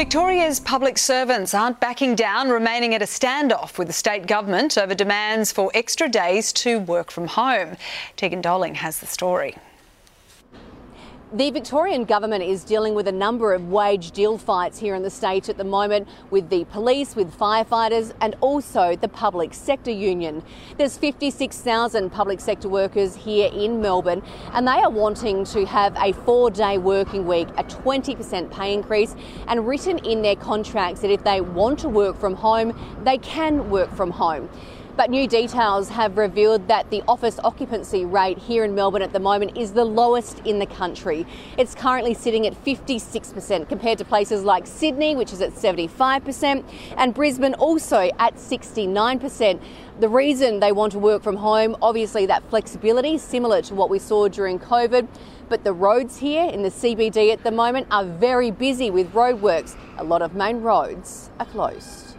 Victoria's public servants aren't backing down, remaining at a standoff with the state government over demands for extra days to work from home. Tegan Doling has the story. The Victorian government is dealing with a number of wage deal fights here in the state at the moment with the police, with firefighters, and also the public sector union. There's 56,000 public sector workers here in Melbourne, and they are wanting to have a four day working week, a 20% pay increase, and written in their contracts that if they want to work from home, they can work from home. But new details have revealed that the office occupancy rate here in Melbourne at the moment is the lowest in the country. It's currently sitting at 56% compared to places like Sydney, which is at 75%, and Brisbane also at 69%. The reason they want to work from home, obviously, that flexibility, similar to what we saw during COVID. But the roads here in the CBD at the moment are very busy with roadworks. A lot of main roads are closed.